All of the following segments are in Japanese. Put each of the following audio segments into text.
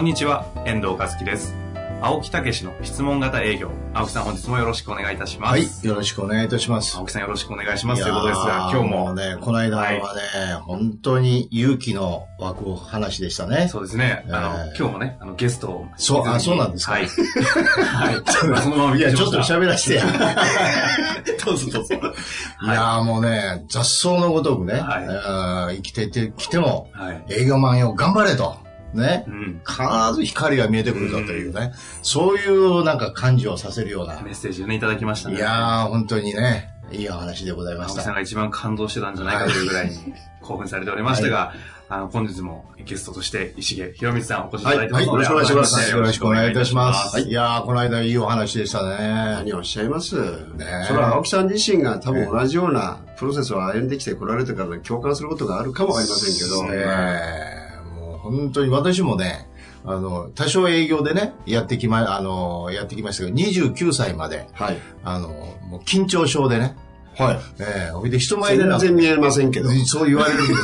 こんにちは、遠藤和樹です。青木武の質問型営業。青木さん本日もよろしくお願いいたします。はい、よろしくお願いいたします。青木さんよろしくお願いしますということですが、今日も。ね、この間はね、本当に勇気の湧く話でしたね。そうですね。あの、えー今日もね、あの、ゲストを。そうあそうなんですか？はい。はい。そのままいや、ちょっと喋らせてや。どうぞどうぞ。いやーもうね、雑草のごとくね、はい生きててきても、はい。営業マンよ、頑張れと。ねう。ん。必ず光が見えてくるぞというね、そういうなんか感じをさせるような。メッセージをね、いただきましたね。いやー、本当にね、いいお話でございました。青木さんが一番感動してたんじゃないかというぐらいに興奮されておりましたが、あの、本日もゲストとして石毛博光さんお越しいただいてますはい、よろしくお願いします。よろしくお願いいたします。はいいやー、この間いいお話でしたね。何をおっしゃいますねそれは青木さん自身が多分同じようなプロセスを歩んできてこられてから共感することがあるかもありませんけど、ね本当に私もね、あの、多少営業でね、やってきま、あの、やってきましたけど、29歳まで、はい。あの、もう緊張症でね、はい。ええほいで人前でな全然見えませんけど。そう言われるんで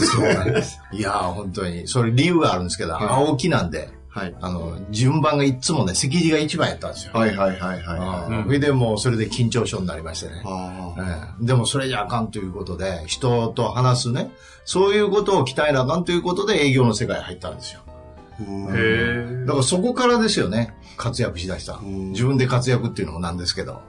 すよ。いやー、本当に。それ理由があるんですけど、はい青木なんで、はい。あの、順番がいつもね、席次が一番やったんですよ。はいはいはいはい。うんそれでもうそれで緊張症になりましてね。ああええでもそれじゃあかんということで、人と話すね、そういうことを鍛えなあかんということで営業の世界に入ったんですよ。うんへだからそこからですよね、活躍しだした。ん自分で活躍っていうのもなんですけど。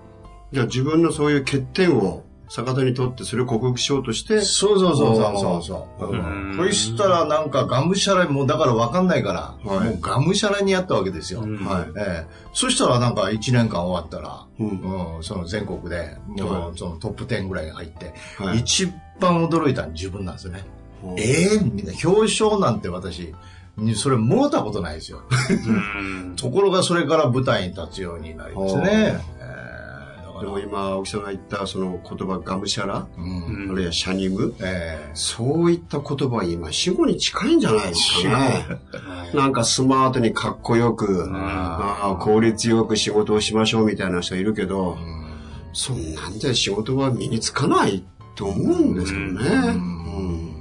じゃあ自分のそういう欠点を逆手にとってそれを克服しようとして、そうそうそうそうそうそう。うんそしたらなんかがむしゃらに、もうだからわかんないから、はいもうがむしゃらにやったわけですよ。うんはい。ええそしたらなんか1年間終わったら、うんうんその全国で、もはうそのトップ10ぐらいに入って、はい一番驚いたの自分なんですよね。うんええみんな表彰なんて私、にそれもろたことないですよ。うん。ところがそれから舞台に立つようになりますね。でも今、青木さんが言ったその言葉、がむしゃら、うん。うんあるいはシャニム、ええ。そういった言葉は今、死後に近いんじゃないですかね。なんかスマートにかっこよく、ああ効率よく仕事をしましょうみたいな人いるけど、そんなんじゃ仕事は身につかないと思うんですけどね。うん。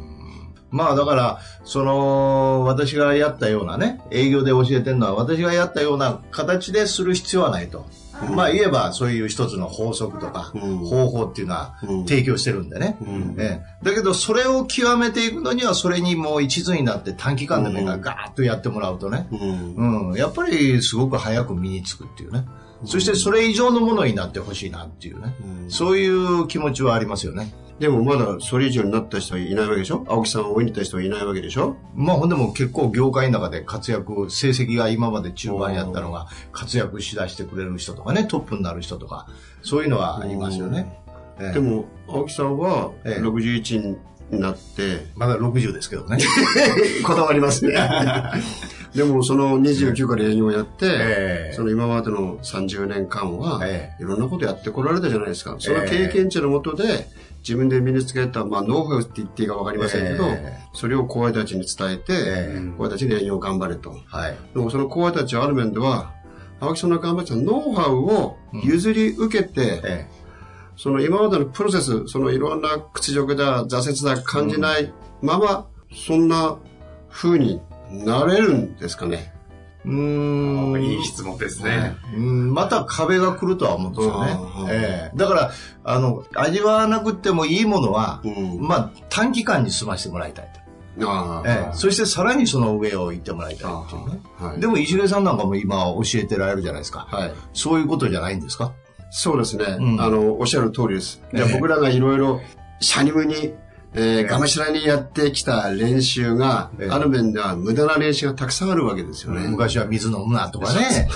まあだから、その、私がやったようなね、営業で教えてるのは、私がやったような形でする必要はないと。まあ言えば、そういう一つの法則とか、うん。方法っていうのはうん。提供してるんでね。うん。ええ。だけど、それを極めていくのには、それにもう一途になって短期間で目がガーッとやってもらうとね、うん。うん、やっぱりすごく早く身につくっていうね。そしてそれ以上のものになってほしいなっていうね。うん。そういう気持ちはありますよね。でもまだそれ以上になった人はいないわけでしょ？青木さんを追いに行った人はいないわけでしょ？まあほんでも結構業界の中で活躍、成績が今まで中盤やったのが活躍しだしてくれる人とかね、トップになる人とか、そういうのはありますよね。ええ。でも、青木さんはええ。61になって、まだ60ですけどね。こだわりますね。でもその29から営業をやって、ええ。その今までの30年間は、えいろんなことやってこられたじゃないですか。その経験値のもとで、自分で身につけた、まあ、ノウハウって言っていいかわかりませんけど、えそれを後輩たちに伝えて、え後輩たちに営業を頑張れと。はい。でもその後輩たちはある面では、青木さんの頑張ったノウハウを譲り受けて、えその今までのプロセス、そのいろんな屈辱だ、挫折だ感じないまま、そんな風になれるんですかね。えうーん。いい質問ですね。うんまた壁が来るとは思うんですよね。ええだから、あの、味わわなくてもいいものは、うんまあ、短期間に済ましてもらいたいと。ああええそしてさらにその上を行ってもらいたいっていうね。はい。でも石毛さんなんかも今教えてられるじゃないですか。はい。そういうことじゃないんですか？そうですね。うんあの、おっしゃる通りです。じゃあええ僕らがいろいろ、シャニムに、えー、がむしらにやってきた練習が、ええある面では無駄な練習がたくさんあるわけですよね。昔は水飲むなとかね。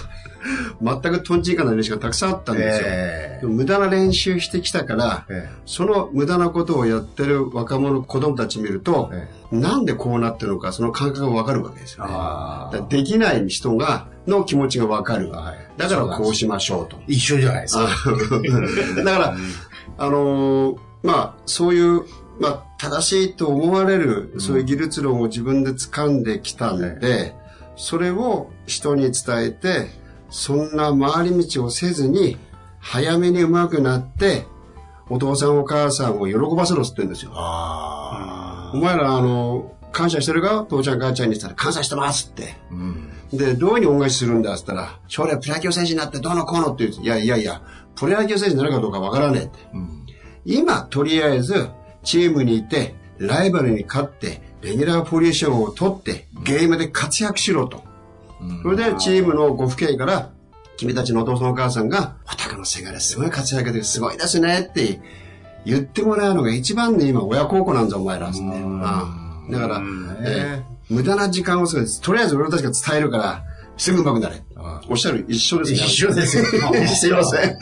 全くトンチンカンな練習がたくさんあったんですよ。えでも無駄な練習してきたから、えその無駄なことをやってる若者、子供たち見ると、えなんでこうなってるのか、その感覚がわかるわけですよね。できない人が、の気持ちがわかる。はいだからこうしましょうと。一緒じゃないですか。だから、あのーまあ、そういう、まあ、正しいと思われる、そういう技術論を自分で掴んできたんで、それを人に伝えて、そんな回り道をせずに、早めに上手くなって、お父さんお母さんを喜ばせろって言うんですよ。あお前ら、あの、感謝してるか？父ちゃん母ちゃんにしたら感謝してますって。あ。うん。で、どういうふうに恩返しするんだって言ったら、将来プロ野球選手になってどうのこうのって言ういやいやいや、プロ野球選手になるかどうかわからねえって。うん。今、とりあえず、チームにいて、ライバルに勝って、レギュラーポジションを取って、ゲームで活躍しろと。うんそれで、チームのご父兄から、君たちのお父さんお母さんが、お宅のせがれすごい活躍ですごいですねって言ってもらうのが一番ね、今、親孝行なんぞ、お前らって。うんだから、うんえー無駄な時間をす。とりあえず俺たちが伝えるから、すぐ上手くなれ。あおっしゃる一緒ですね。一緒ですよ。すいません。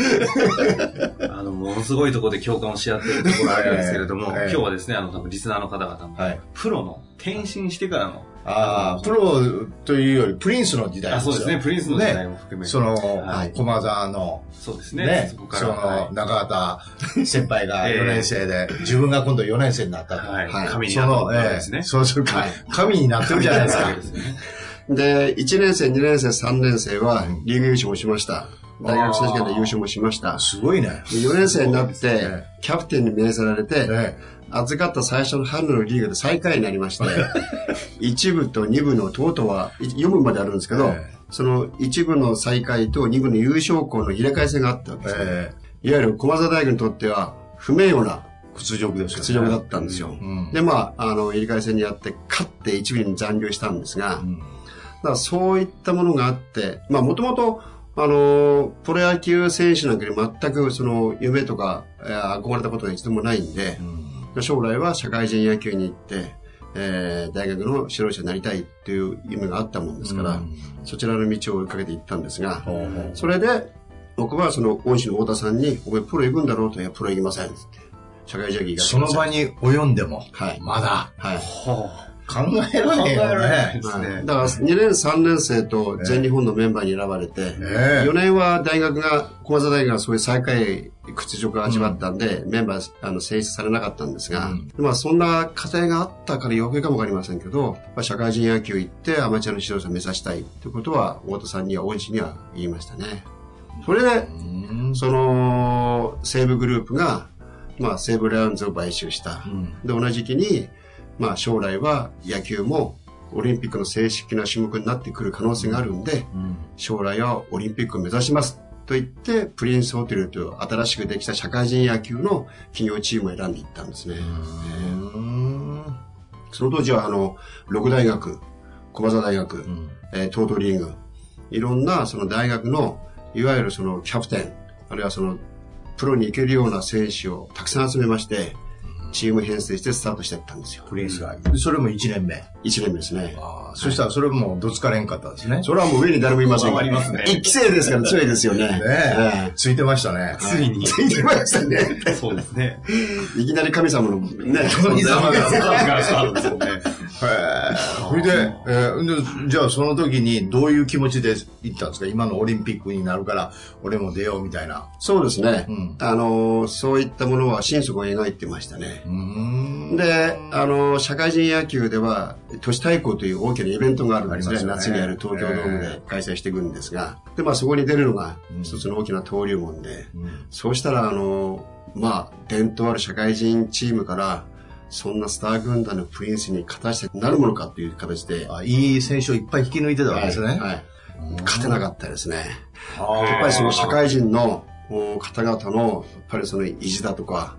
あの、ものすごいところで共感をし合ってるところあるんですけれども、ええ今日はですね、あの、多分リスナーの方々も、はい。プロの転身してからの、ああ、プロというよりプリンスの時代あ、そうですね、プリンスの時代ねも含めて、そのはい、駒沢の、そうですね、ね。その、中畑先輩が ええ。4年生で、自分が今度4年生になったと。い、はい、神になっそうするかはい、神になってるじゃな。いですかそう。ですねで、1年生、2年生、3年生はリーグ優勝もしました。大学選手権で優勝もしました。すごいね。4年生になっえて、キャプテンに命されて、え預かった最初の春のリーグで最下位になりまして、1部と2部のトートは4部まであるんですけど、えその1部の最下位と2部の優勝校の入れ替え戦があったわけですね。えいわゆる駒澤大学にとっては不名誉な屈辱ですよね。屈辱だったんですよ。うんで、まあ、あの、入れ替え戦にやって、勝って一部に残留したんですが、うからそういったものがあって、まあもともと、あの、プロ野球選手なんかに全くその夢とか、えー憧れたことが一度もないんでう、ん将来は社会人野球に行って、えー大学の指導者になりたいっていう夢があったもんですから、うんそちらの道を追いかけていったんですが、ほうほうそれで、僕はその恩師の太田さんに、お前プロ行くんだろうと、いや、プロ行きません。つって。社会人野球行かせてその場に及んでも、はい。まだはい。考えられへんよね。ですね。はいだから2年、3年生と全日本のメンバーに選ばれて、ええ。4年は大学が、駒澤大学がそういう最下位屈辱を味わったんで、メンバーあの選出されなかったんですが、うん。まあそんな過程があったから余計かもわかりませんけど、まあ、社会人野球行ってアマチュアの指導者を目指したいということは、太田さんには、恩師には言いましたね。それで、うん。その、西武グループが、まあ西武ライオンズを買収した。うん。で、同じ時期に、まあ将来は野球もオリンピックの正式な種目になってくる可能性があるんで、うん将来はオリンピックを目指します。と言って、プリンスホテルという新しくできた社会人野球の企業チームを選んでいったんですね。うんその当時は、あの、六大学、駒澤大学、うんえー、トートリーグ、いろんなその大学の、いわゆるそのキャプテン、あるいはその、プロに行けるような選手をたくさん集めまして、チーム編成してスタートしていったんですよ。プリンスが。それも1年目。1年目ですね。ああそしたらそれもどつかれんかったですね。それはもう上に誰もいませんありますね一期生ですから強いですよね。ねええ。ついてましたね。ついに、ついてましたね。そうですね。いきなり神様のね。神様がスタートですよね。へえ。それで、えーで、じゃあその時にどういう気持ちで行ったんですか？今のオリンピックになるから、俺も出ようみたいな。そうですね。うんあの、そういったものは心底描いてましたね。で、あの、社会人野球では、都市対抗という大きなイベントがあるんですね。すよね夏にやる東京ドームで開催していくんですが、で、まあそこに出るのがうん一つの大きな登竜門で、うんそうしたら、あの、まあ、伝統ある社会人チームから、そんなスター軍団のプリンスに勝たしてなるものかという形で、あいい選手をいっぱい引き抜いてたわけですね。はいはい勝てなかったですね。はやっぱりその社会人のお方々の、やっぱりその意地だとか、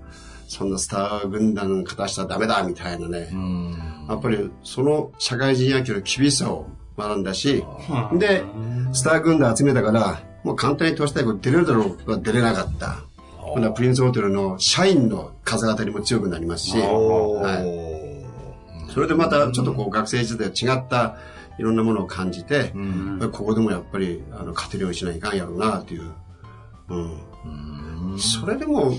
そんなスター軍団勝たしたらダメだみたいなねう。ん。やっぱりその社会人野球の厳しさを学んだし、で、スター軍団集めたから、もう簡単に投資対抗出れるだろうが出れなかった。今度はプリンスホテルの社員の風当たりも強くなりますし、はい。それでまたちょっとこう学生時代と違ったいろんなものを感じて、ここでもやっぱりあの勝てるようにしないかんやろうなっていう。うん。それでも、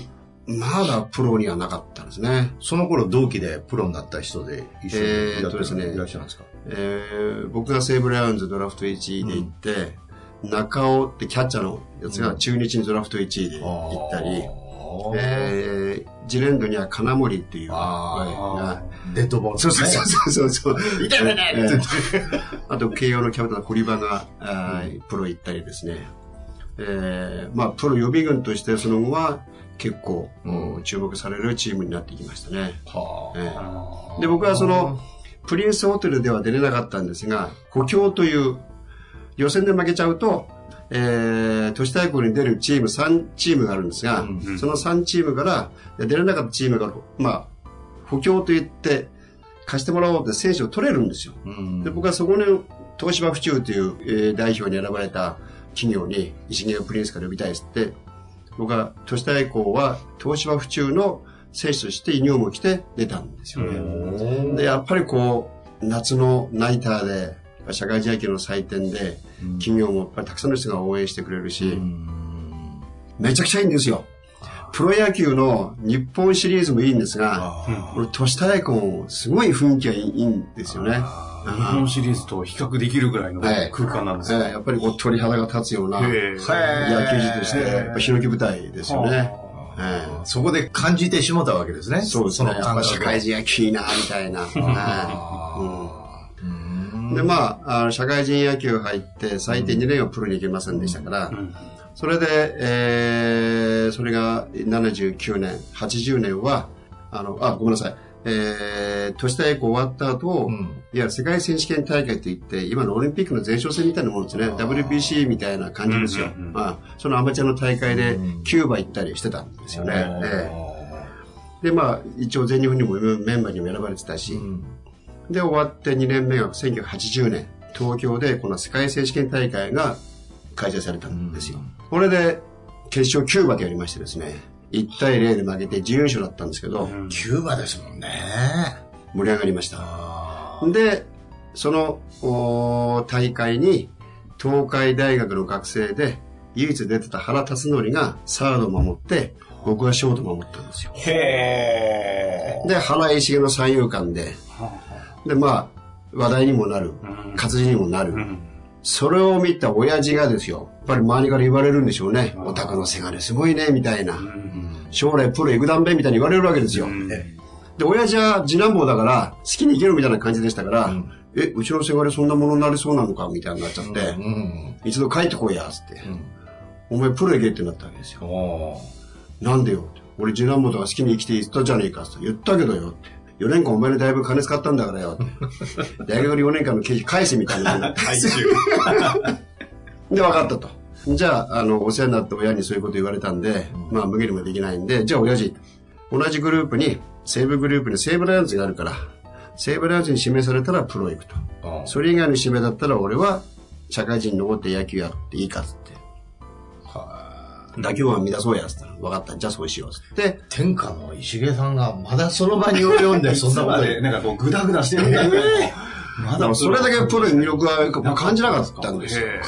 まだプロにはなかったですね。その頃同期でプロになった人で一緒にえーやっとですね。いらっしゃるんですか？えー僕が西武ライオンズドラフト1位で行って、中尾ってキャッチャーのやつが中日にドラフト1位で行ったり、えー、ジレンドには金森っていう、あはい。デッドボール、そうそうそうそうそう。痛い痛い痛い。えーあと、慶応のキャプテンの堀場が、あープロ行ったりですね。えーまあ、プロ予備軍としてその後は結構、うん。注目されるチームになってきましたね。はえー。で、僕はその、プリンスホテルでは出れなかったんですが、補強という、予選で負けちゃうと、えー、都市対抗に出るチーム3チームがあるんですが、うんその3チームから、出れなかったチームが、まあ、補強といって、貸してもらおうって選手を取れるんですよ。あうんで、僕はそこに、東芝府中という、えー代表に選ばれた企業に、石毛プリンスから呼びたいですって、僕は都市対抗は東芝府中の選手としてユニフォームを着て出たんですよね。で、やっぱりこう、夏のナイターで、社会人野球の祭典で、企業もやっぱりたくさんの人が応援してくれるし、めちゃくちゃいいんですよ。プロ野球の日本シリーズもいいんですが、これ都市対抗もすごい雰囲気がいいんですよね。日本シリーズと比較できるぐらいのはい空間なんですよ。ええやっぱりこう鳥肌が立つような野球児として、やっぱヒノキ舞台ですよね。ええそこで感じてしもたわけですね。そうですね。のやっぱ社会人野球いいな、みたいな。はいうんで、まあ、あの社会人野球入って、最低2年はプロに行けませんでしたから、ん。それで、えー、それが79年、80年は、あの、あ、ごめんなさい。えー、都市対抗終わった後、うん。いわゆる世界選手権大会といって、今のオリンピックの前哨戦みたいなもんですね。WBC みたいな感じですよ。うんうんうん。まあ、そのアマチュアの大会でうんキューバ行ったりしてたんですよね。あー。ええで、まあ、一応全日本にもメンバーにも選ばれてたし、うんで、終わって2年目が1980年、東京でこの世界選手権大会が開催されたんですよ。これで、決勝キューバでやりましてですね、1対0で負けて準優勝だったんですけど、うんキューバですもんね。盛り上がりました。あで、その大会に、東海大学の学生で、唯一出てた原辰徳がサードを守って、僕がショートを守ったんですよ。へで、原石の三遊間で、で、まあ、話題にもなる、うん活字にもなる。うんそれを見た親父がですよ、やっぱり周りから言われるんでしょうね。お宅のせがれすごいね、みたいな。将来プロ行くだんべみたいに言われるわけですよ。うんで、親父は次男坊だから、好きに行けるみたいな感じでしたから、んえ、うちのせがれそんなものになりそうなのかみたいになっちゃって、一度帰ってこいや、つって。んお前プロ行けってなったわけですよ。なんでよって。俺次男坊とか好きに生きて言ったじゃねえかって言ったけどよって。4年間お前にだいぶ金使ったんだからよ。大学の4年間の経費返せみたいな。で、分かったと。じゃあ、あの、お世話になった親にそういうこと言われたんで、まあ、無限にもできないんで、じゃあ、親父、同じグループに、西武グループに西武ライオンズがあるから、西武ライオンズに指名されたらプロ行くと。それ以外の指名だったら俺は、社会人に残って野球やっていいかって。打球は乱そうやっつったら、分かった、じゃあそうしようっつって、天下の石毛さんがまだその場に及んで、そんなこと。で、なんかこう、ぐだぐだしてるんだけど、まだそれだけプロに魅力は感じなかったんですよ。へ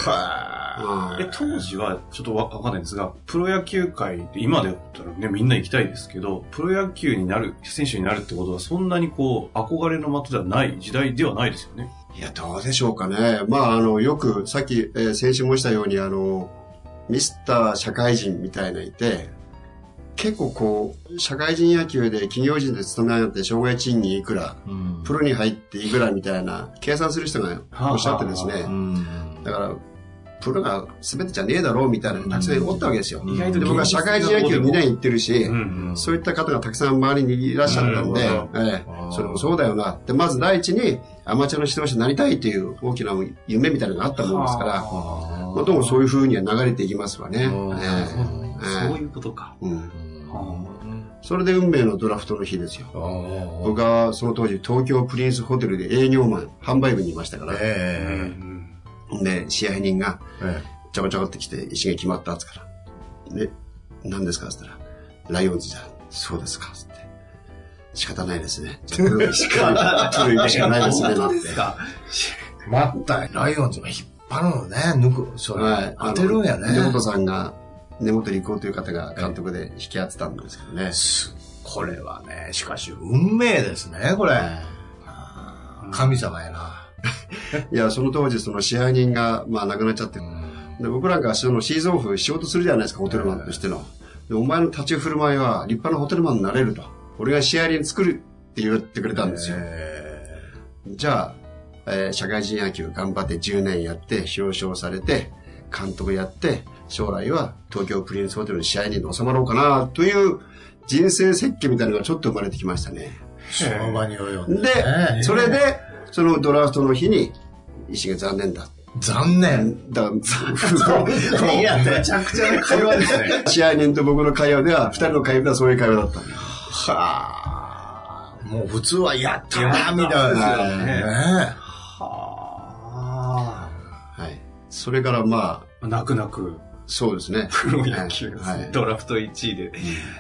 え当時はちょっとわわかんないんですが、プロ野球界って今でだったらね、みんな行きたいですけど、プロ野球になる、選手になるってことはそんなにこう、憧れの的ではない時代ではないですよね。いや、どうでしょうかね。まあ、あの、よく、さっき、えー先週もしたように、あの、ミスター社会人みたいないて、結構こう、社会人野球で企業人で勤め上がって、障害賃金いくら、うん。プロに入っていくらみたいな、計算する人がおっしゃってですね。う。ん。だから、プロが全てじゃねえだろうみたいな、たくさんおったわけですよ。意外とで僕は社会人野球2年行ってるし、うんうん。そういった方がたくさん周りにいらっしゃったんで、ええ。それもそうだよな。で、まず第一に、アマチュアの指導者になりたいという大きな夢みたいなのがあったもんですから、まあ、どうもそういう風には流れていきますわね。うんええそういうことか。ええうんはそれで運命のドラフトの日ですよ。あ僕はその当時東京プリンスホテルで営業マン、販売部にいましたから、うえんで、試合人がええちょこちょこって来て、石が決まったっつから。で、何ですか？っつったら、ライオンズじゃん。そうですか、つって。仕方ないですね。プロにしか、プロに行くしかないですね、なんて。か待ったライオンズが引っ張るのね、抜く。それ、はい。当てるんやね。根本さんが、根本理工という方が監督で引き合ってたんですけどね。これはね、しかし運命ですね、これ。神様やな。いや、その当時、その支配人が、まあ、亡くなっちゃって、で僕なんかそのシーズンオフ仕事するじゃないですか、ホテルマンとしての。お前の立ち振る舞いは立派なホテルマンになれると。俺が支配人作るって言ってくれたんですよ。えじゃあ、えー社会人野球頑張って10年やって、表彰されて、監督やって、将来は東京プリンスホテルの支配人に収まろうかな、という人生設計みたいなのがちょっと生まれてきましたね。ー、その場に及んで、で、ね。それで、そのドラフトの日に、石が残念だ。残念。だ いや、めちゃくちゃな会話ですね。支配人と僕の会話では、二人の会話ではそういう会話だったんだ。はあ。もう普通はやったな、みたいな。はいねははい。それからまあ、あ。泣く泣く、そうですね。プロ野球はい。ドラフト1位で、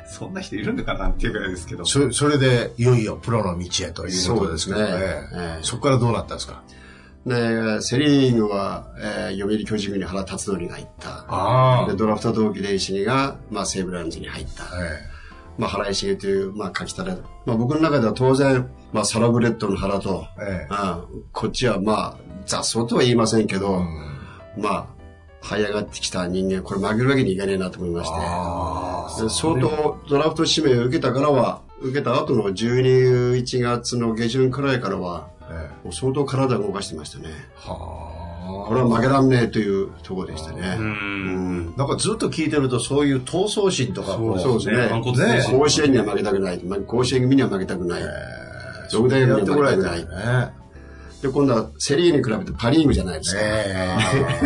そんな人いるのかなっていうぐらいですけど。そそれで、いよいよプロの道へということですけどね。そええそこからどうなったんですか？で、セリーグは、えー、読売巨人軍に原辰徳が行った。あで、ドラフト同期で石木が、まあ、西武ランズに入った。えまあ、原石毛という、まあ、書きたれ。まあ、僕の中では当然、まあ、サラブレッドの原と、ええああこっちはまあ、雑草とは言いませんけど、うんまあ、這い上がってきた人間、これ曲げるわけにいかねえなと思いまして。相当ドラフト指名を受けたからは、受けた後の12、1月の下旬くらいからは、ええ相当体を動かしてましたね。はこれは負けらんねえというところでしたね。う。うんん。なんかずっと聞いてるとそういう闘争心とかこそうですね。甲子園には負けたくない。まあ甲子園組には負けたくない。え六大学には負けたくない。ね。で、今度はセリーグに比べてパリーグじゃないですか。え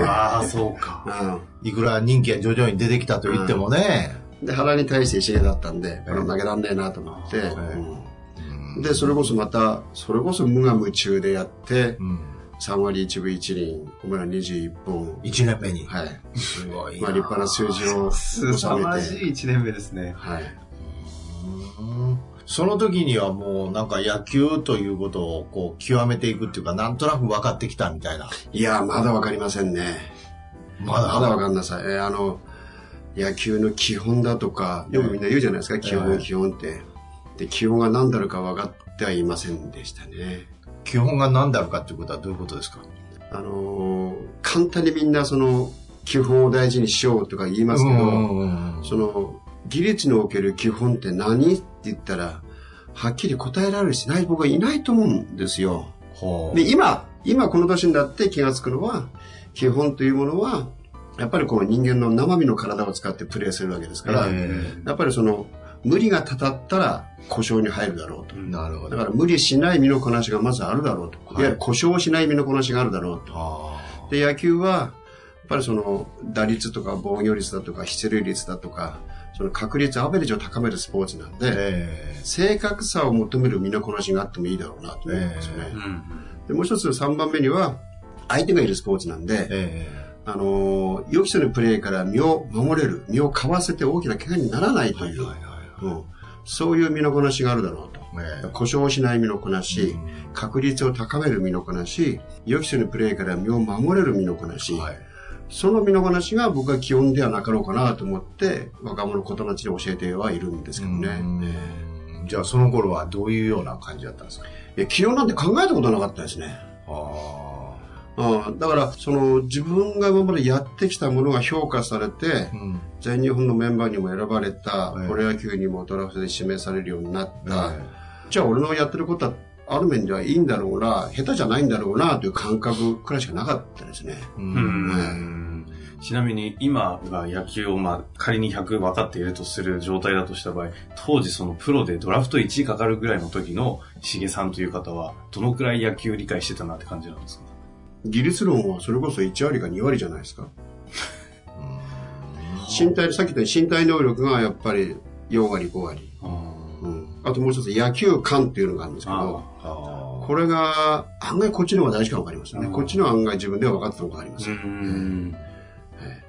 ああ、そうか。え いくら人気が徐々に出てきたと言ってもね。うん。で、原に対して石毛だったんで、これは負けらんねえなと思って、うんで、それこそまた、それこそ無我夢中でやってう、ん。3割1分1厘、ホームラン21本。一年目に。はい。すごいな。まあ立派な数字を収めて。じい1年目ですね。はい。うんその時にはもうなんか野球ということをこう極めていくっていうか、なんとなく分かってきたみたいな。いや、まだわかりませんね。まだ？まだわかんなさい。えーあの、野球の基本だとか、よくみんな言うじゃないですか、基本、ええ基本って。で、基本が何だろうか分かってはいませんでしたね。基本が何だろうかっていうことはどういうことですか？あのー簡単にみんなその、基本を大事にしようとか言いますけど、うんその、技術における基本って何って言ったら、はっきり答えられる人いない僕はいないと思うんですよ。で、今、今この年になって気がつくのは、基本というものは、やっぱりこう人間の生身の体を使ってプレーするわけですから、え。やっぱりその、無理がたたったら故障に入るだろうと。えなるほど。だから無理しない身のこなしがまずあるだろうと。はいいわゆる故障しない身のこなしがあるだろうと。あで、野球は、やっぱりその、打率とか防御率だとか出塁率だとか、その確率、アベレージを高めるスポーツなんーで、え正確さを求める身のこなしがあってもいいだろうなと思いますよね。うん。で、もう一つ3番目には、相手がいるスポーツなんえで、えあのー予期せぬプレーから身を守れる、身をかわせて大きな怪我にならないという、はいはいうん。そういう身のこなしがあるだろうと。ええ故障しない身のこなし、確率を高める身のこなし、予期せぬプレーから身を守れる身のこなし、はい。その身のこなしが僕は基本ではなかろうかなと思って、若者子供たちに教えてはいるんですけどね。うん。じゃあその頃はどういうような感じだったんですか？いや、起用なんて考えたことなかったですね。あうん、だから、その、自分が今までやってきたものが評価されてあ、うん。全日本のメンバーにも選ばれた、ええ。プロ野球にもドラフトで指名されるようになった、えじゃあ俺のやってることは、ある面ではいいんだろうな、下手じゃないんだろうな、という感覚くらいしかなかったですね。ううん。んちなみに今が野球をまあ仮に100分かっているとする状態だとした場合、当時そのプロでドラフト1位かかるぐらいの時のしげさんという方は、どのくらい野球理解してたなって感じなんですか？技術論はそれこそ1割か2割じゃないですか。身体、さっき言った身体能力がやっぱり4割、5割。あうん。あともう一つ野球観っていうのがあるんですけど、あこれが案外こっちの方が大事か分かりますよね。うんこっちの案外自分では分かってたのがあります。うん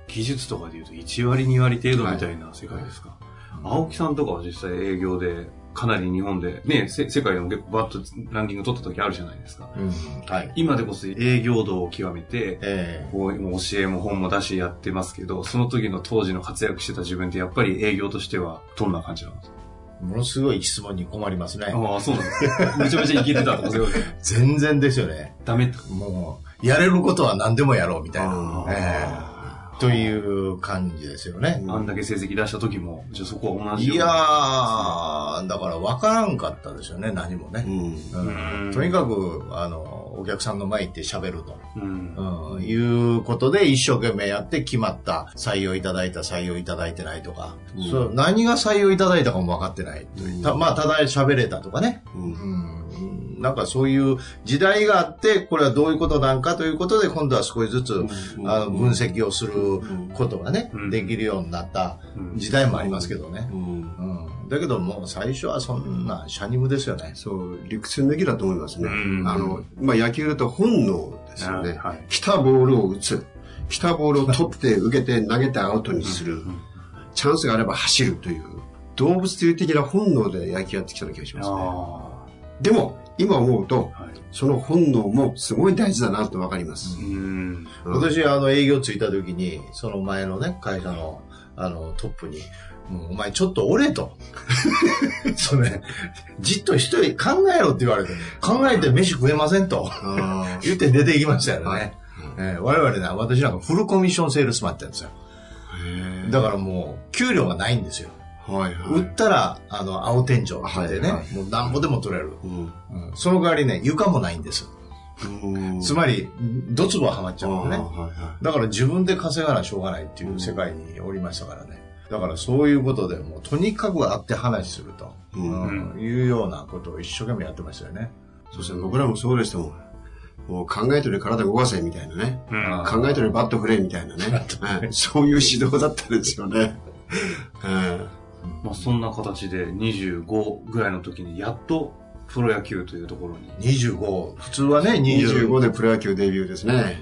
技術とかで言うと1割2割程度みたいな世界ですか。青木さんとかは実際営業で、かなり日本で、ね、せ世界でも結構バッとランキング取った時あるじゃないですか。うん。はい。今でこそ営業道を極めて、えこう教えも本も出しやってますけど、その時の当時の活躍してた自分ってやっぱり営業としてはどんな感じなんですか？えものすごい質問に困りますね。ああ、そうなんですか。めちゃめちゃいけてたとかそう全然ですよね。ダメと？もう、やれることは何でもやろうみたいな。あええという感じですよね。あんだけ成績出した時も、じゃあそこは同じいやなー、だから分からんかったですよね、何もね。うん。うん。とにかく、あの、お客さんの前行って喋ると。うん。うん、いうことで一生懸命やって決まった採用いただいた採用いただいてないとか、うんそう。何が採用いただいたかも分かってない、う。ん。たまあただ喋れたとかね、うん。うん、なんかそういう時代があってこれはどういうことなんかということで今度は少しずつ、うん。あの分析をすることがね、うん。できるようになったうん。時代もありますけどね、うん。うん、だけどもう最初はそんなシャニムですよね、そう、理屈抜きだと思いますね。うんあの、まあ、野球だと本能ですよね。はい来たボールを打つ。来たボールを取って、受けて、投げてアウトにする。チャンスがあれば走るという、動物という的な本能で野球やってきたような気がしますね。あでも、今思うと、あ。はい。その本能もすごい大事だなとわかります。うん。うん私あの営業ついた時にその前のね会社のあのトップにもうお前ちょっとおれと。そうね、じっと一人考えろって言われて、考えて飯食えませんとあ言って出ていきましたよね。はいえー我々ね、私なんかフルコミッションセールスマンってやつよ。ーだからもう、給料がないんですよ。はいはい。売ったら、あの、青天井って言ってね、はいはいもうなんぼでも取れる。うんうんその代わりね、床もないんです。うんつまり、ドツボはまっちゃうのね。はいはいだから自分で稼がなしょうがないっていう世界におりましたからね。だからそういうことでもうとにかく会って話すると、うんうんいうようなことを一生懸命やってましたよね。そして僕らもそうでしたもん。もう考えとる体動かせみたいなね。うん。考えとるバット振れみたいなね。はいそういう指導だったんですよね。うんまあそんな形で25ぐらいの時にやっとプロ野球というところに。25、普通はね、25 25でプロ野球デビューですね。ね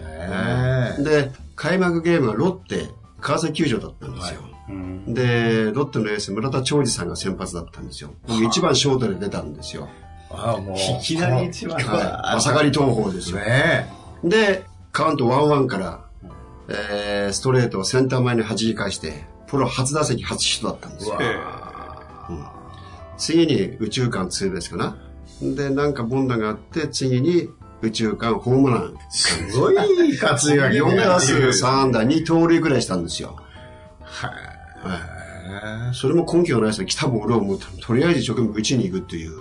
えで、開幕ゲームはロッテ、川崎球場だったんですよ。うん。で、ロッテのエース村田兆治さんが先発だったんですよ。僕一番ショートで出たんですよ。ああ、もう。いきなり一番はい。まさがり東宝ですよ。ねで、カウント1-1から、えー、ストレートをセンター前に弾き返して、プロ初打席初ヒットだったんですよ。え次に宇宙間ツーベースかな。で、なんか凡打があって、次に宇宙間ホームラン。すごい活躍4打数3安打、2盗塁ぐらいしたんですよ。はそれも根拠がないですよ。来たボールをもうとりあえず一生懸命打ちに行くっていう。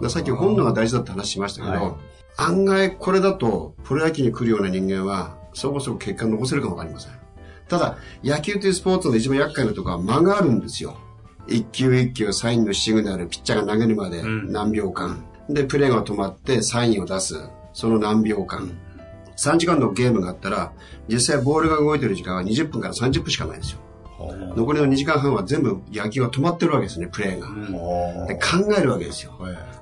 い。でさっき本能が大事だって話しましたけど、はい案外これだとプロ野球に来るような人間はそこそこ結果残せるかもわかりません。ただ、野球というスポーツの一番厄介なところは間があるんですよ。一球一球サインのシグナル、ピッチャーが投げるまでん何秒間。で、プレーが止まってサインを出す。その何秒間。3時間のゲームがあったら、実際ボールが動いてる時間は20分から30分しかないんですよ。残りの2時間半は全部野球が止まってるわけですね、プレーが。で考えるわけですよ。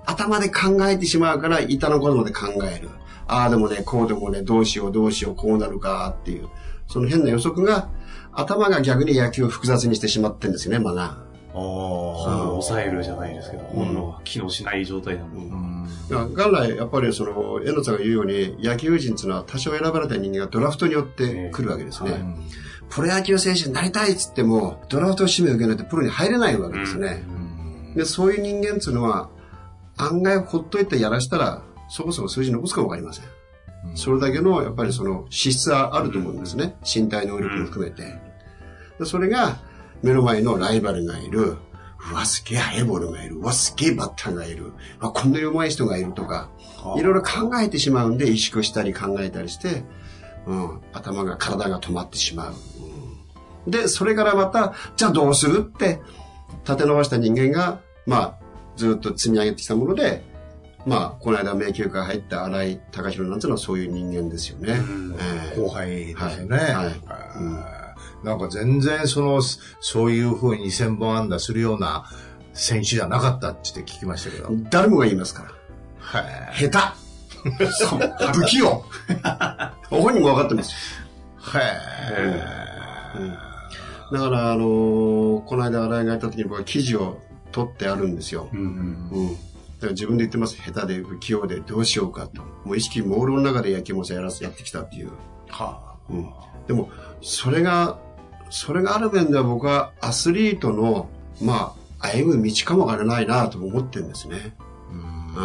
頭で考えてしまうから、板のことまで考える。ああでもね、こうでもね、どうしようどうしよう、こうなるかっていう。その変な予測が、頭が逆に野球を複雑にしてしまってるんですよね、間が。その抑えるじゃないですけど、本能が機能しない状態なの。だから元来、やっぱりその、遠野さんが言うように、野球人っていうのは多少選ばれた人間がドラフトによって来るわけですね。はいプロ野球選手になりたいっつっても、ドラフト指名を受けないとプロに入れないわけですね。で、そういう人間っていうのは、案外ほっといてやらしたら、そこそこ数字残すかもわかりません。それだけの、やっぱりその、資質はあると思うんですね。身体能力も含めて。でそれが、目の前のライバルがいる。うわ、すげえ速いボールがいる。うわ、すげえバッターがいる。うわ、こんなに上手い人がいるとか、いろいろ考えてしまうんで、意識をしたり考えたりして、うん、頭が、体が止まってしまう。うんで、それからまた、じゃあどうするって、立て伸ばした人間が、まあ、ずっと積み上げてきたもので、まあ、この間迷宮から入った新井貴弘なんていうのはそういう人間ですよね。ええ後輩ですよね。はいはいなんか全然その、そういうふうに2000本安打するような選手じゃなかったって聞きましたけど。誰もが言いますから。はい。下手 不器用ご 本人も分かってますよ。はい。だから、あのーこの間、新井がやった時に僕は記事を取ってあるんですよ。うんうんうん。だから自分で言ってます。下手で不器用でどうしようかと。もう意識朦朧の中で野球もさやらせやってきたっていう。はうん。でも、それが、それがある面では僕はアスリートの、まあ、歩む道かもわからないなとも思ってるんですね。うん。こ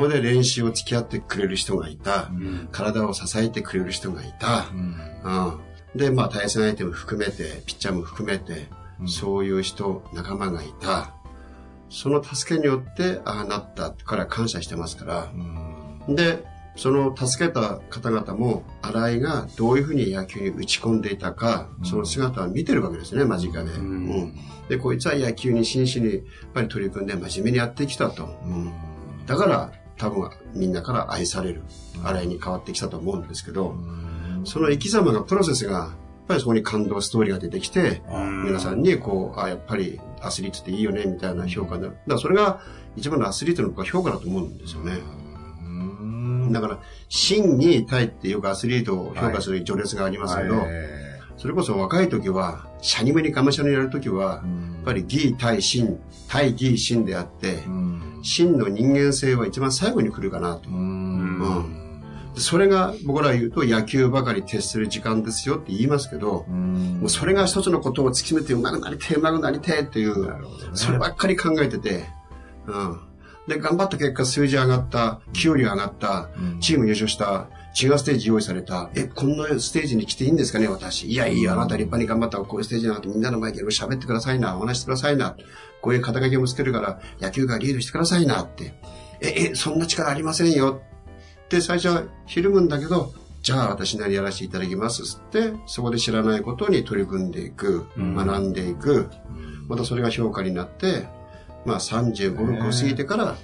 こで練習を付き合ってくれる人がいた。うん体を支えてくれる人がいた。うん。で、まあ、対戦相手も含めて、ピッチャーも含めて、そういう人、仲間がいた。その助けによって、ああなったから感謝してますから。で、その助けた方々も、新井がどういうふうに野球に打ち込んでいたか、その姿を見てるわけですね、間近で。うんで、こいつは野球に真摯に、やっぱり取り組んで真面目にやってきたと。うんだから、多分みんなから愛される、新井に変わってきたと思うんですけど、その生き様が、プロセスが、やっぱりそこに感動ストーリーが出てきて、皆さんにこう、あ、やっぱりアスリートっていいよね、みたいな評価になる。だからそれが一番のアスリートの僕は評価だと思うんですよね。だから、真に対ってよくアスリートを評価する序列がありますけど、それこそ若い時は、シャニムにかましゃにやる時は、やっぱり義対真、対義真であって、真の人間性は一番最後に来るかなと。うん。それが僕ら言うと野球ばかり徹する時間ですよって言いますけど、もうそれが一つのことを突き詰めて上手くなりてえ、上手くなりてえっていう、そればっかり考えてて、うん。で、頑張った結果数字上がった、給料上がった、チーム優勝した、違うステージ用意された、え、こんなステージに来ていいんですかね、私。いやいや、あなた立派に頑張った、こういうステージになってみんなの前で喋ってくださいな、お話してくださいな。こういう肩書きをつけるから、野球がリードしてくださいな。って。え、え、そんな力ありませんよ。って最初はひるむんだけど、じゃあ私なりやらせていただきます。って、そこで知らないことに取り組んでいく、学んでいく、またそれが評価になって、まあ35、6を過ぎてから、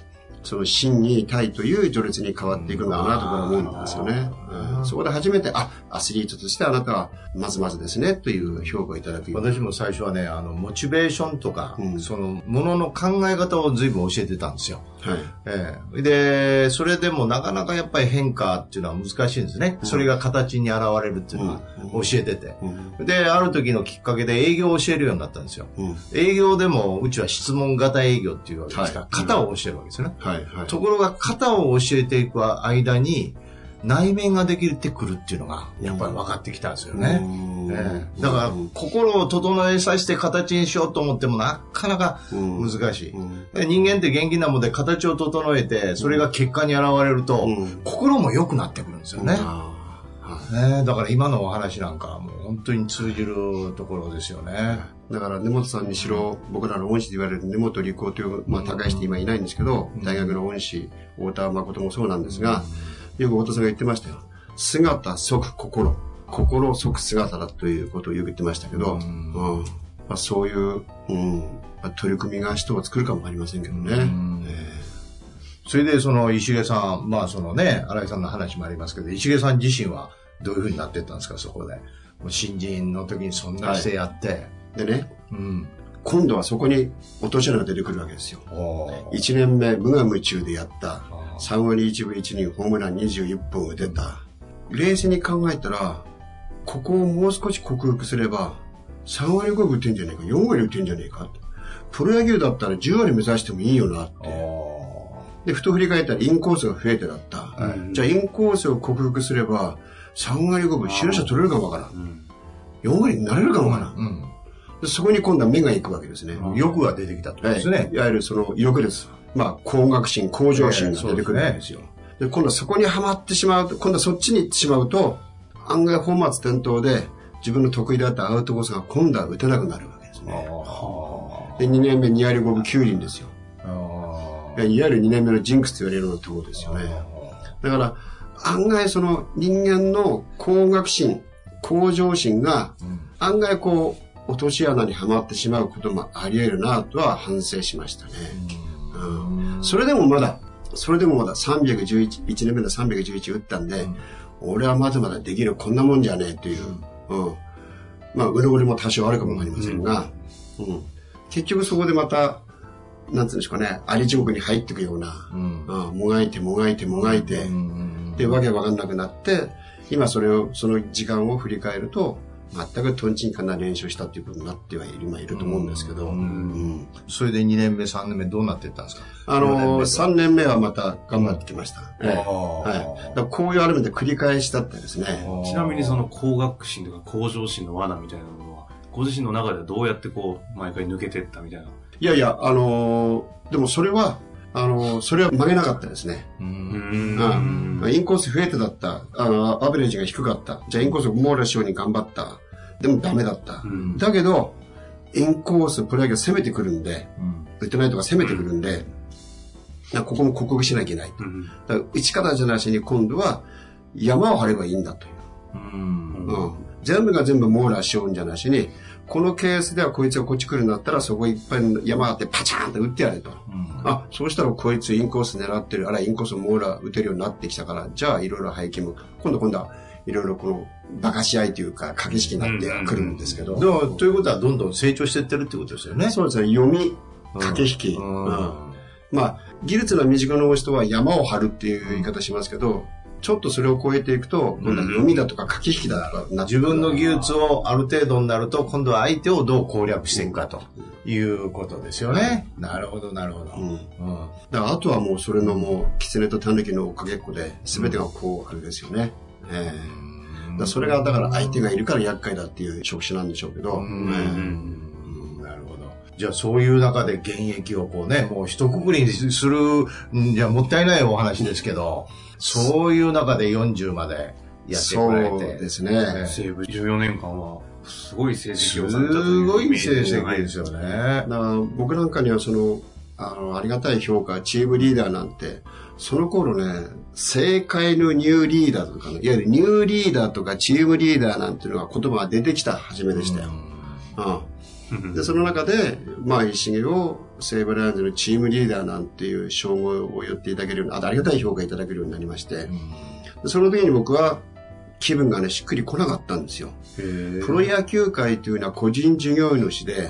その真にいたいという序列に変わっていくのかなと思うんですよね。うんそこで初めて、あ、アスリートとしてあなたはまずまずですね、という評価をいただく私も最初はね、あの、モチベーションとか、うんその、ものの考え方を随分教えてたんですよ。はい。ええで、それでもなかなかやっぱり変化っていうのは難しいんですね。それが形に現れるっていうのは教えてて。うんで、ある時のきっかけで営業を教えるようになったんですよ。うん営業でも、うちは質問型営業っていうわけですから、はい型を教えるわけですよね。はい、はい。ところが、型を教えていく間に、内面ができてくるっていうのが、やっぱり分かってきたんですよね。うん。ええ。だから、心を整えさせて形にしようと思っても、なかなか難しい。人間って元気なもんで形を整えて、それが結果に現れると、うん。心も良くなってくるんですよね。ねだから今のお話なんかはもう本当に通じるところですよね。だから根本さんにしろ、僕らの恩師で言われる根本理工という、まあ高い人今いないんですけど、大学の恩師、太田誠もそうなんですが、よく太田さんが言ってましたよ。姿即心。心即姿だということをよく言ってましたけど、うんまあ、そういう、うんまあ取り組みが人を作るかもわかりませんけどね。んえそれでその石毛さん、まあそのね、新井さんの話もありますけど、石毛さん自身はどういうふうになっていったんですか、そこで。もう新人の時にそんな姿勢やって。えでね、うん。今度はそこに落とし穴が出てくるわけですよ。おー1年目、無我夢中でやった。あ3割1分1厘、ホームラン21本打てた。冷静に考えたら、ここをもう少し克服すれば、3割5分打ってんじゃねえか、4割打ってんじゃねえか。プロ野球だったら10割目指してもいいよなって。おで、ふと振り返ったらインコースが増えてだった。はいじゃあインコースを克服すれば、3割5分、白者取れるかもわからん。4割になれるかもわからん。うん。でそこに今度は目が行くわけですね。欲が出てきたとはい、ですね。いわゆるその欲です。まあ、高学心、向上心が出てくるわけですよ。で今度はそこにはまってしまうと、今度はそっちに行ってしまうと、案外本末転倒で、自分の得意であったアウトコースが今度は打てなくなるわけですね。で、2年目2割5分9厘ですよ。いわゆる2年目のジンクスと言われるようなところですよね。だから、案外その人間の高学心、向上心が、案外こう、落とし穴にはまってしまうこともあり得るなとは反省しましたね。うんそれでもまだ、それでもまだ311、1年目の311打ったんで、俺はまだまだできる、こんなもんじゃねえという、うん。まあ、うりも多少あるかもわかりませんが、うん。結局そこでまた、なんつうんでしょうかね、あり地獄に入っていくような、うん。うん、もがいてもがいてもがいて、うん。で、わけわかんなくなって、今それを、その時間を振り返ると、全くトンチンカンな練習したっていうことになってはいる、今いると思うんですけど、うんうんそれで2年目、3年目どうなっていったんですか？あのー、3年目はまた頑張ってきました。ええはい。だからこういうある意味で繰り返しだったですね。ちなみにその工学心とか向上心の罠みたいなものは、ご自身の中ではどうやってこう、毎回抜けてったみたいな？いやいや、あのーでもそれは、あのーそれは曲げなかったですね。ううん。インコース増えてだった。あの、アベレージが低かった。じゃあインコースを網羅しように頑張った。でもダメだった。うんだけど、インコース、プロ野球攻めてくるんで、うん打ってないとか攻めてくるんで、なここも克服しなきゃいけないと。うんだから打ち方じゃなしに今度は山を張ればいいんだという。うんうん。全部が全部網羅しようんじゃなしに、このケースではこいつがこっち来るんだったらそこいっぱい山あってパチャーンって打ってやれと。あ、そうしたらこいつインコース狙ってる、あらインコース網羅打てるようになってきたから、じゃあいろいろ配球も、今度今度はいろいろこの馬鹿し合いというか駆け引きになってくるんですけど。でも、ということはどんどん成長していってるってことですよね。そうですね、読み、駆け引き。うんうんまあ、技術の未熟の人は山を張るっていう言い方しますけど、ちょっとそれを超えていくと、今度は読みだとか駆け引きだとか自分の技術をある程度になると、今度は相手をどう攻略していくかということですよね。なるほど、なるほど。うん。うんだからあとはもうそれのもう、狐と狸のおかげっこで、全てがこう、あれですよね。ええだからそれが、だから相手がいるから厄介だっていう職種なんでしょうけど、うんええうんなるほど。じゃあそういう中で現役をこうね、もう一括りにする、んじゃもったいないお話ですけど、そういう中で40までやってこられそうて。ですね。西武14年間は、すごい成績すをされたというごいイメー成ジじゃない績ですよね。だから僕なんかにはその、あの、ありがたい評価、チームリーダーなんて、その頃ね、正解のニューリーダーとかね、いわゆるニューリーダーとかチームリーダーなんていうのが言葉が出てきた初めでしたよ。うんで、その中で、まあ、石毛を西武ライオンズのチームリーダーなんていう称号を言っていただけるように、あありがたい評価いただけるようになりまして、でその時に僕は気分がね、しっくり来なかったんですよ。プロ野球界というのは個人事業主で、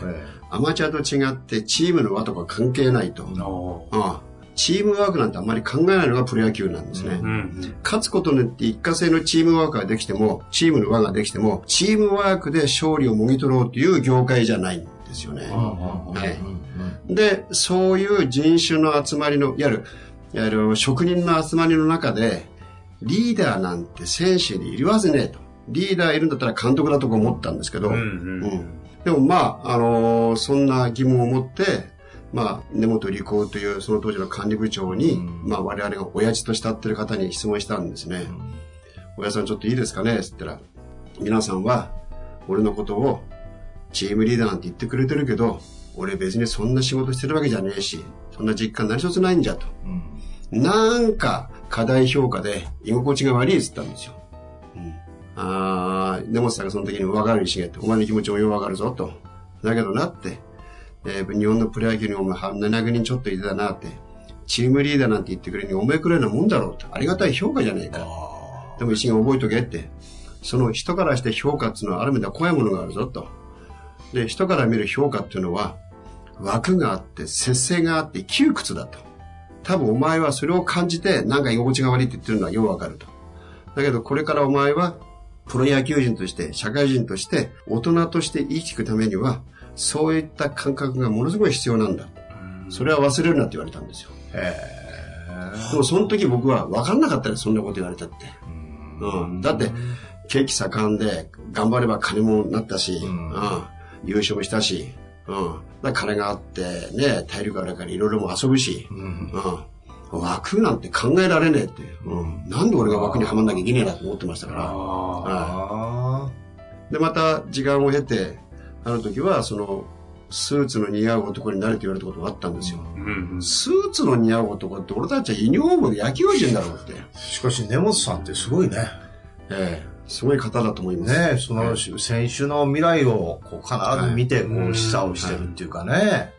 アマチュアと違ってチームの輪とか関係ないと。おああチームワークなんてあんまり考えないのがプロ野球なんですね。ーうん。勝つことによって一過性のチームワークができても、チームの輪ができても、チームワークで勝利をもぎ取ろうという業界じゃないんですよね。はい。で、そういう人種の集まりの、いわゆる、いわゆる職人の集まりの中で、リーダーなんて選手にいるはずねえと。リーダーいるんだったら監督だとか思ったんですけど、うんうんうんでもまあ、あのーそんな疑問を持って、まあ、根本理工というその当時の管理部長に、うんまあ我々が親父と慕ってる方に質問したんですね。親さんちょっといいですかね？って言ったら、皆さんは俺のことをチームリーダーなんて言ってくれてるけど、俺別にそんな仕事してるわけじゃねえし、そんな実感何一つないんじゃと。なんか課題評価で居心地が悪いって言ったんですよ。あー、根本さんがその時に分かるしげって、お前の気持ちもよう分かるぞと。だけどなって、えー日本のプロ野球にお前700人ちょっといてたなって、チームリーダーなんて言ってくれるにお前くらいなもんだろうと。ありがたい評価じゃねえか。でも一心覚えとけって。その人からして評価っていうのはある意味では怖いものがあるぞと。で、人から見る評価っていうのは、枠があって、節制があって、窮屈だと。多分お前はそれを感じて、なんか居心地が悪いって言ってるのはようわかると。だけどこれからお前は、プロ野球人として、社会人として、大人として生きていくためには、そういった感覚がものすごい必要なんだ。それは忘れるなって言われたんですよ。でもその時僕は分かんなかったです、そんなこと言われたって。うん。だって、景気盛んで、頑張れば金もなったし、うん。優勝もしたし、うん。だ金があって、ね、体力があるからいろいろも遊ぶし、うん。枠なんて考えられねえって。うん。なんで俺が枠にはまんなきゃいけねえなと思ってましたから。あで、また時間を経て、あの時は、その、スーツの似合う男になれと言われたことがあったんですよ。うんうんスーツの似合う男って俺たちはユニフォームで野球人だろうって。あ。しかし、根本さんってすごいね。ええすごい方だと思います。ねその選手の未来をこう必ず見て、こう、示唆をしてるっていうかね。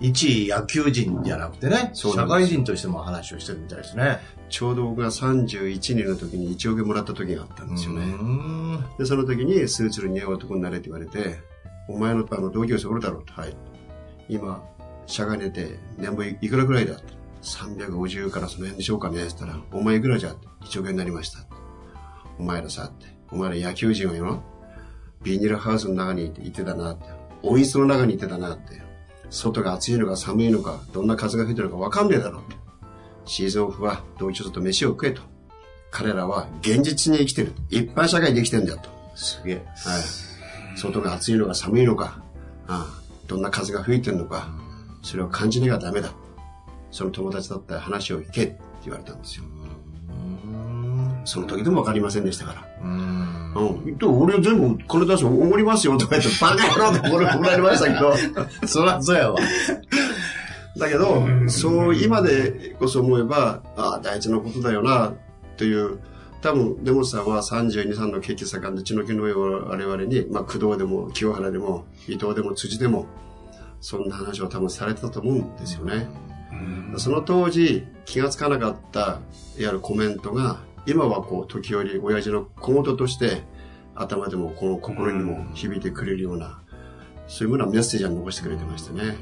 一野球人じゃなくてね、社会人としても話をしてるみたいですね。ちょうど僕が31人の時に1億円もらった時があったんですよね。うんで、その時にスーツの似合う男になれって言われて、お前のあの同級生おるだろうと。はい。今、社外出て年俸いくらぐらいだって。350からその辺でしょうかねって言ったら、お前いくらじゃって1億円になりました。お前らさって。お前ら野球人はよ。ビニールハウスの中にいてたなって。温室の中にいてたなって。外が暑いのか寒いのか、どんな風が吹いてるのか分かんねえだろう。シーズンオフは同一と飯を食えと。彼らは現実に生きてる。一般社会で生きてるんだと。すげえ。はい。外が暑いのか寒いのか、ああどんな風が吹いてるのか、それを感じなきゃダメだ。その友達だったら話を聞けって言われたんですよ。その時でも分かりませんでしたから。うん。うん。で俺全部金出しておごりますよとか言って、バカ野郎って俺怒られましたけど。そらそうやわ。だけど、そう、今でこそ思えば、ああ、大事なことだよな、という、多分、デモさんは32、3の景気盛んで血の気の上を我々に、まあ、工藤でも清原でも、伊藤でも辻でも、そんな話を多分されてたと思うんですよね。その当時、気がつかなかった、いわゆるコメントが、今はこう、時折、親父の小言として、頭でも、この心にも響いてくれるような、そういうものはメッセージを残してくれてましたね。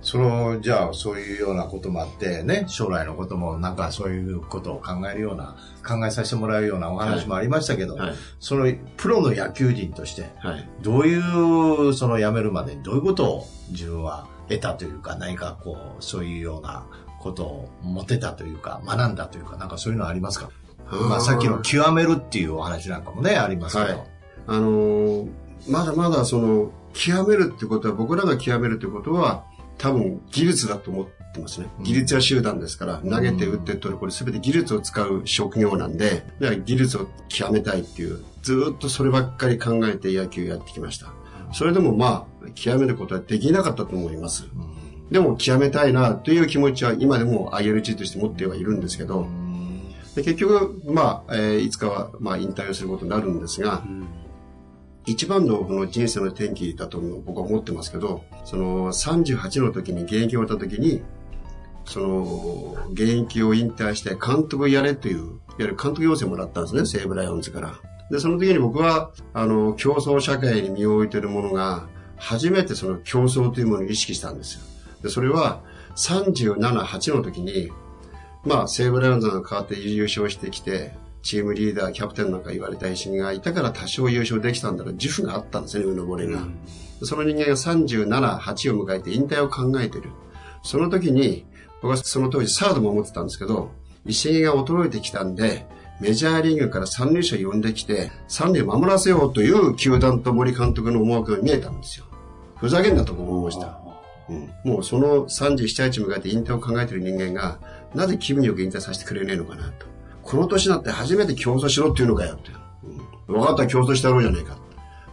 その、じゃあ、そういうようなこともあって、ね、将来のことも、なんかそういうことを考えるような、考えさせてもらうようなお話もありましたけど、はい。その、プロの野球人として、はい。どういう、その辞めるまでにどういうことを自分は得たというか、何かこう、そういうようなことを持てたというか、学んだというか、なんかそういうのありますか？まあさっきの極めるっていうお話なんかもね、ありますけど。はいあのーまだまだその、極めるってことは、僕らが極めるってことは、多分技術だと思ってますね。技術は集団ですから、投げて打って取る、これ全て技術を使う職業なんで、だから技術を極めたいっていう、ずーっとそればっかり考えて野球やってきました。それでもまあ、極めることはできなかったと思います。でも極めたいなという気持ちは今でも ILG として持ってはいるんですけど、で結局、まあ、えーいつかは、まあ、引退をすることになるんですが、一番のこの人生の転機だと僕は思ってますけど、その38の時に現役を終わった時に、その現役を引退して監督やれという、いわゆる監督要請もらったんですね、西武ライオンズから。で、その時に僕は、あの、競争社会に身を置いているものが、初めてその競争というものを意識したんですよ。で、それは37、8の時に、まあ、西武ライオンズが変わって優勝してきて、チームリーダー、キャプテンなんか言われた石がいたから多少優勝できたんだろう、自負があったんですね、うぬぼれが。その人間が37、8を迎えて引退を考えている。その時に、僕はその当時サードも持ってたんですけど、石毛が衰えてきたんで、メジャーリーグから三塁手を呼んできて、三塁を守らせようという球団と森監督の思惑が見えたんですよ。ふざけんなと思いました。うん、もうその37、8迎えて引退を考えている人間が、なぜ気分よく引退させてくれねえのかなと。この年になって初めて競争しろっていうのかよって。うん、分かったら競争してやろうじゃねえか。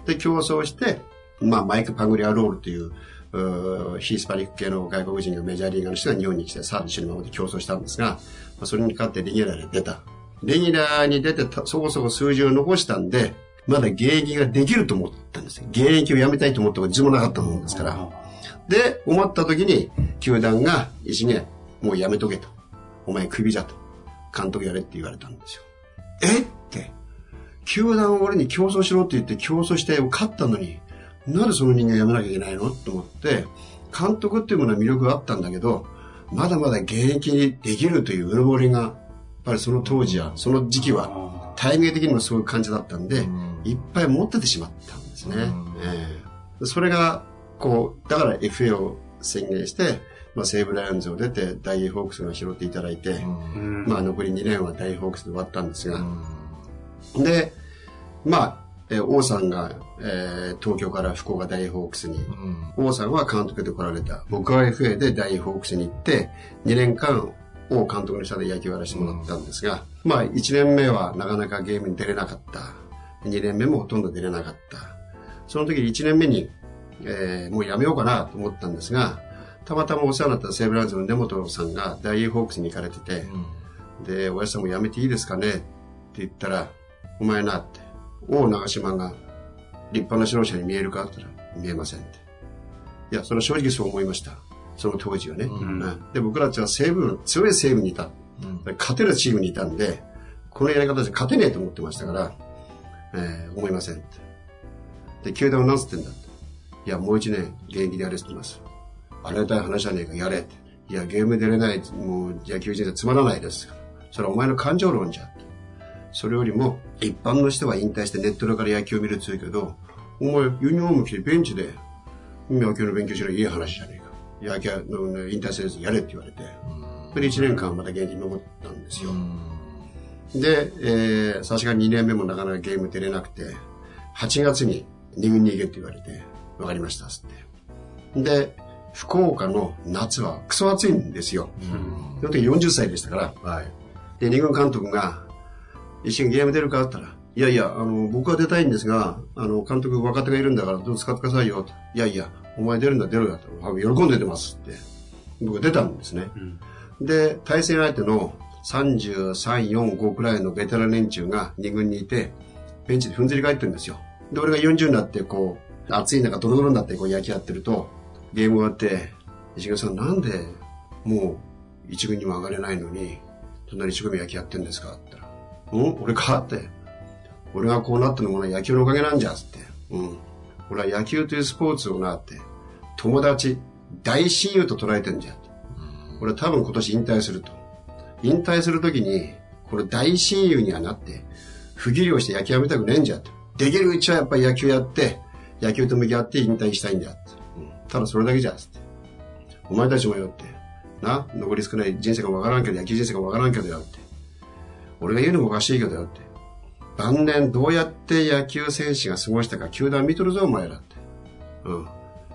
で、競争して、まあ、マイク・パグリア・ロールっていう、うーヒースパニック系の外国人がメジャーリーガーの人が日本に来て、さあ一緒に守って競争したんですが、まあ、それに勝ってレギュラーに出た。レギュラーに出てたそこそこ数字を残したんで、まだ現役ができると思ったんですよ。現役を辞めたいと思ったこと自分もなかったもんですから。で、思った時に、球団が、石毛、もう辞めとけと。お前クビじゃと。監督やれって言われたんですよ。え？って。球団を俺に競争しろって言って競争して勝ったのに、なんでその人間辞めなきゃいけないのと思って、監督っていうものは魅力があったんだけど、まだまだ現役にできるといううぬぼれが、やっぱりその当時や、その時期は、タイミング的にもそういう感じだったんで、いっぱい持っててしまったんですね。ええそれが、こう、だから FA を宣言して、まあ、西武ライオンズを出て、ダイエーホークスが拾っていただいて、まあ、残り2年はダイエーホークスで終わったんですが、で、まあ、えー王さんが、えー東京から福岡ダイエーホークスに、王さんは監督で来られた。僕は FA でダイエーホークスに行って、2年間、王監督の下で野球をやらせてもらったんですが、まあ、1年目はなかなかゲームに出れなかった。2年目もほとんど出れなかった。その時に1年目に、えーもうやめようかなと思ったんですが、たまたまお世話になった西武ランズの根本さんがダイエーホークスに行かれてて、で、おやじさんも辞めていいですかね？って言ったら、お前なって、王長島が立派な指導者に見えるか？って言ったら、見えませんって。いや、それは正直そう思いました。その当時はね。うんで、僕らたちは西武、強い西武にいた。勝てるチームにいたんで、このやり方じゃ勝てねえと思ってましたから、えー思いませんって。で、球団は何つってんだって。いや、もう一年現役でやれって言います。ありがたい話じゃねえか、やれって。いや、ゲーム出れない、もう野球人生つまらないです。それはお前の感情論じゃ。それよりも、一般の人は引退してネットだから野球を見るって言うけど、お前、ユニフォーム着てベンチで、野球の勉強しろいい話じゃねえか。野球の引退せずやれって言われて、それで1年間また現地に残ったんですよ。で、えー、さすがに2年目もなかなかゲーム出れなくて、8月に2軍に行けって言われて、わかりました、つって。で、福岡の夏はクソ暑いんですよ。その時40歳でしたから。はい。で、二軍監督が、一緒にゲーム出るかって言ったら、いやいや、あの、僕は出たいんですが、あの、監督若手がいるんだから、どうぞ使ってくださいよ。といやいや、お前出るんだ、出ろよ。と喜んで出ますって。僕出たんですね。で、対戦相手の33、4、5くらいのベテラン連中が二軍にいて、ベンチで踏んずり返ってるんですよ。で、俺が40になって、こう、暑い中ドロドロになってこう焼き合ってると、ゲーム終わって、石川さんなんで、もう、一軍にも上がれないのに、そんなに一生懸命野球やってんですかって言ったら、うん？俺かって。俺がこうなったのもな野球のおかげなんじゃつって。うん。俺は野球というスポーツをなって、友達、大親友と捉えてんじゃん。俺は多分今年引退すると。引退するときに、この大親友にはなって、不義理をして野球やめたくねえんじゃと。できるうちはやっぱり野球やって、野球と向き合って引退したいんだって。うん、ただそれだけじゃ、つって。お前たちもよって。な、残り少ない人生がわからんけど、野球人生がわからんけどよって。俺が言うのもおかしいけどよって。晩年どうやって野球選手が過ごしたか球団見とるぞ、お前らって。うん。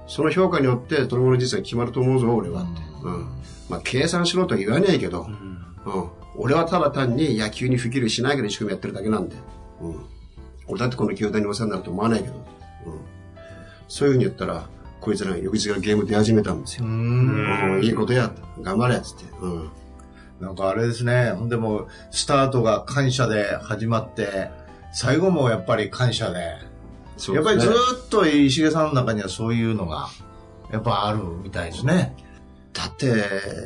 その評価によって、その後の人生が決まると思うぞ、俺はって。うん。まあ、計算しろとは言わねえけど、うん。俺はただ単に野球に不義理しないけど一生懸命やってるだけなんで。うん。俺だってこの球団にお世話になると思わないけど。うん。そういうふうに言ったら、こいつらが翌日からゲーム出始めたんですよ。うん、いいことや。頑張れ、つって。うん。なんかあれですね。ほんでもう、スタートが感謝で始まって、最後もやっぱり感謝で。ですねやっぱりずーっと石毛さんの中にはそういうのが、やっぱあるみたいですね。だって、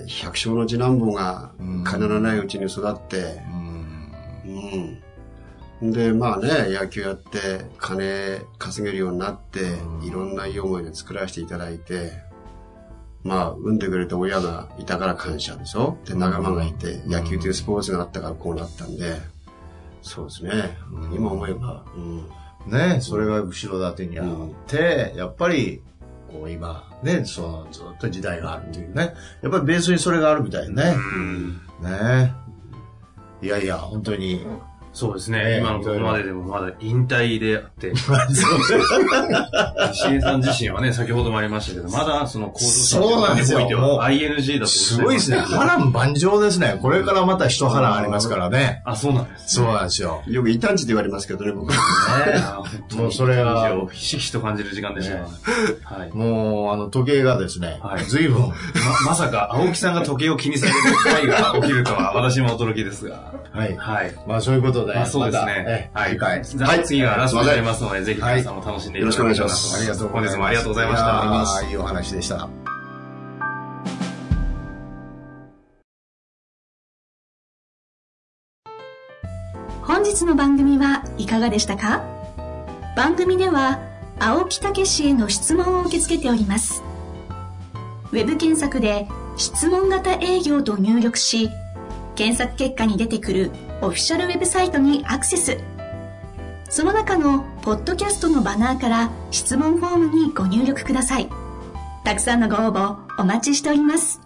百姓の次男坊が金のないうちに育って、うん。うん。で、まあね、野球やって、金稼げるようになって、いろんないい思いで作らせていただいて、まあ、産んでくれた親がいたから感謝でしょ？で、仲間がいて、野球というスポーツがあったからこうなったんで、そうですね。今思えば、うん。ね、それが後ろ盾にあって、やっぱり、こう今、ね、そのずっと時代があるっていうね。やっぱりベースにそれがあるみたいね。ね。いやいや、本当に。そうですね。ね今のここまででもまだ引退であって、石井さん自身はね、先ほどもありましたけど、まだその行動そうなんですよにおいては ING だとすごいですね。波乱万丈ですね。これからまた一波乱ありますからね。あ、そうなんです。そうなんですよ。よく異端児って言われますけどね、僕。もうそれは、ひしひしと感じる時間でした。はい。もう、あの、時計がですね、はい随分、ま、まさか、青木さんが時計を気にされる会が起きるとは、私も驚きですが。はい。はい。まあそういうことで、まあそうですね。え次回。じゃあ次がラストになりますので、ぜひ皆さんも楽しんでいただければなと思います。ありがとうございます。本日もありがとうございました。やーいいお話でした。本日の番組はいかがでしたか？番組では青木武氏への質問を受け付けておりますウェブ検索で「質問型営業」と入力し検索結果に出てくるオフィシャルウェブサイトにアクセス。その中のポッドキャストのバナーから質問フォームにご入力ください。たくさんのご応募お待ちしております。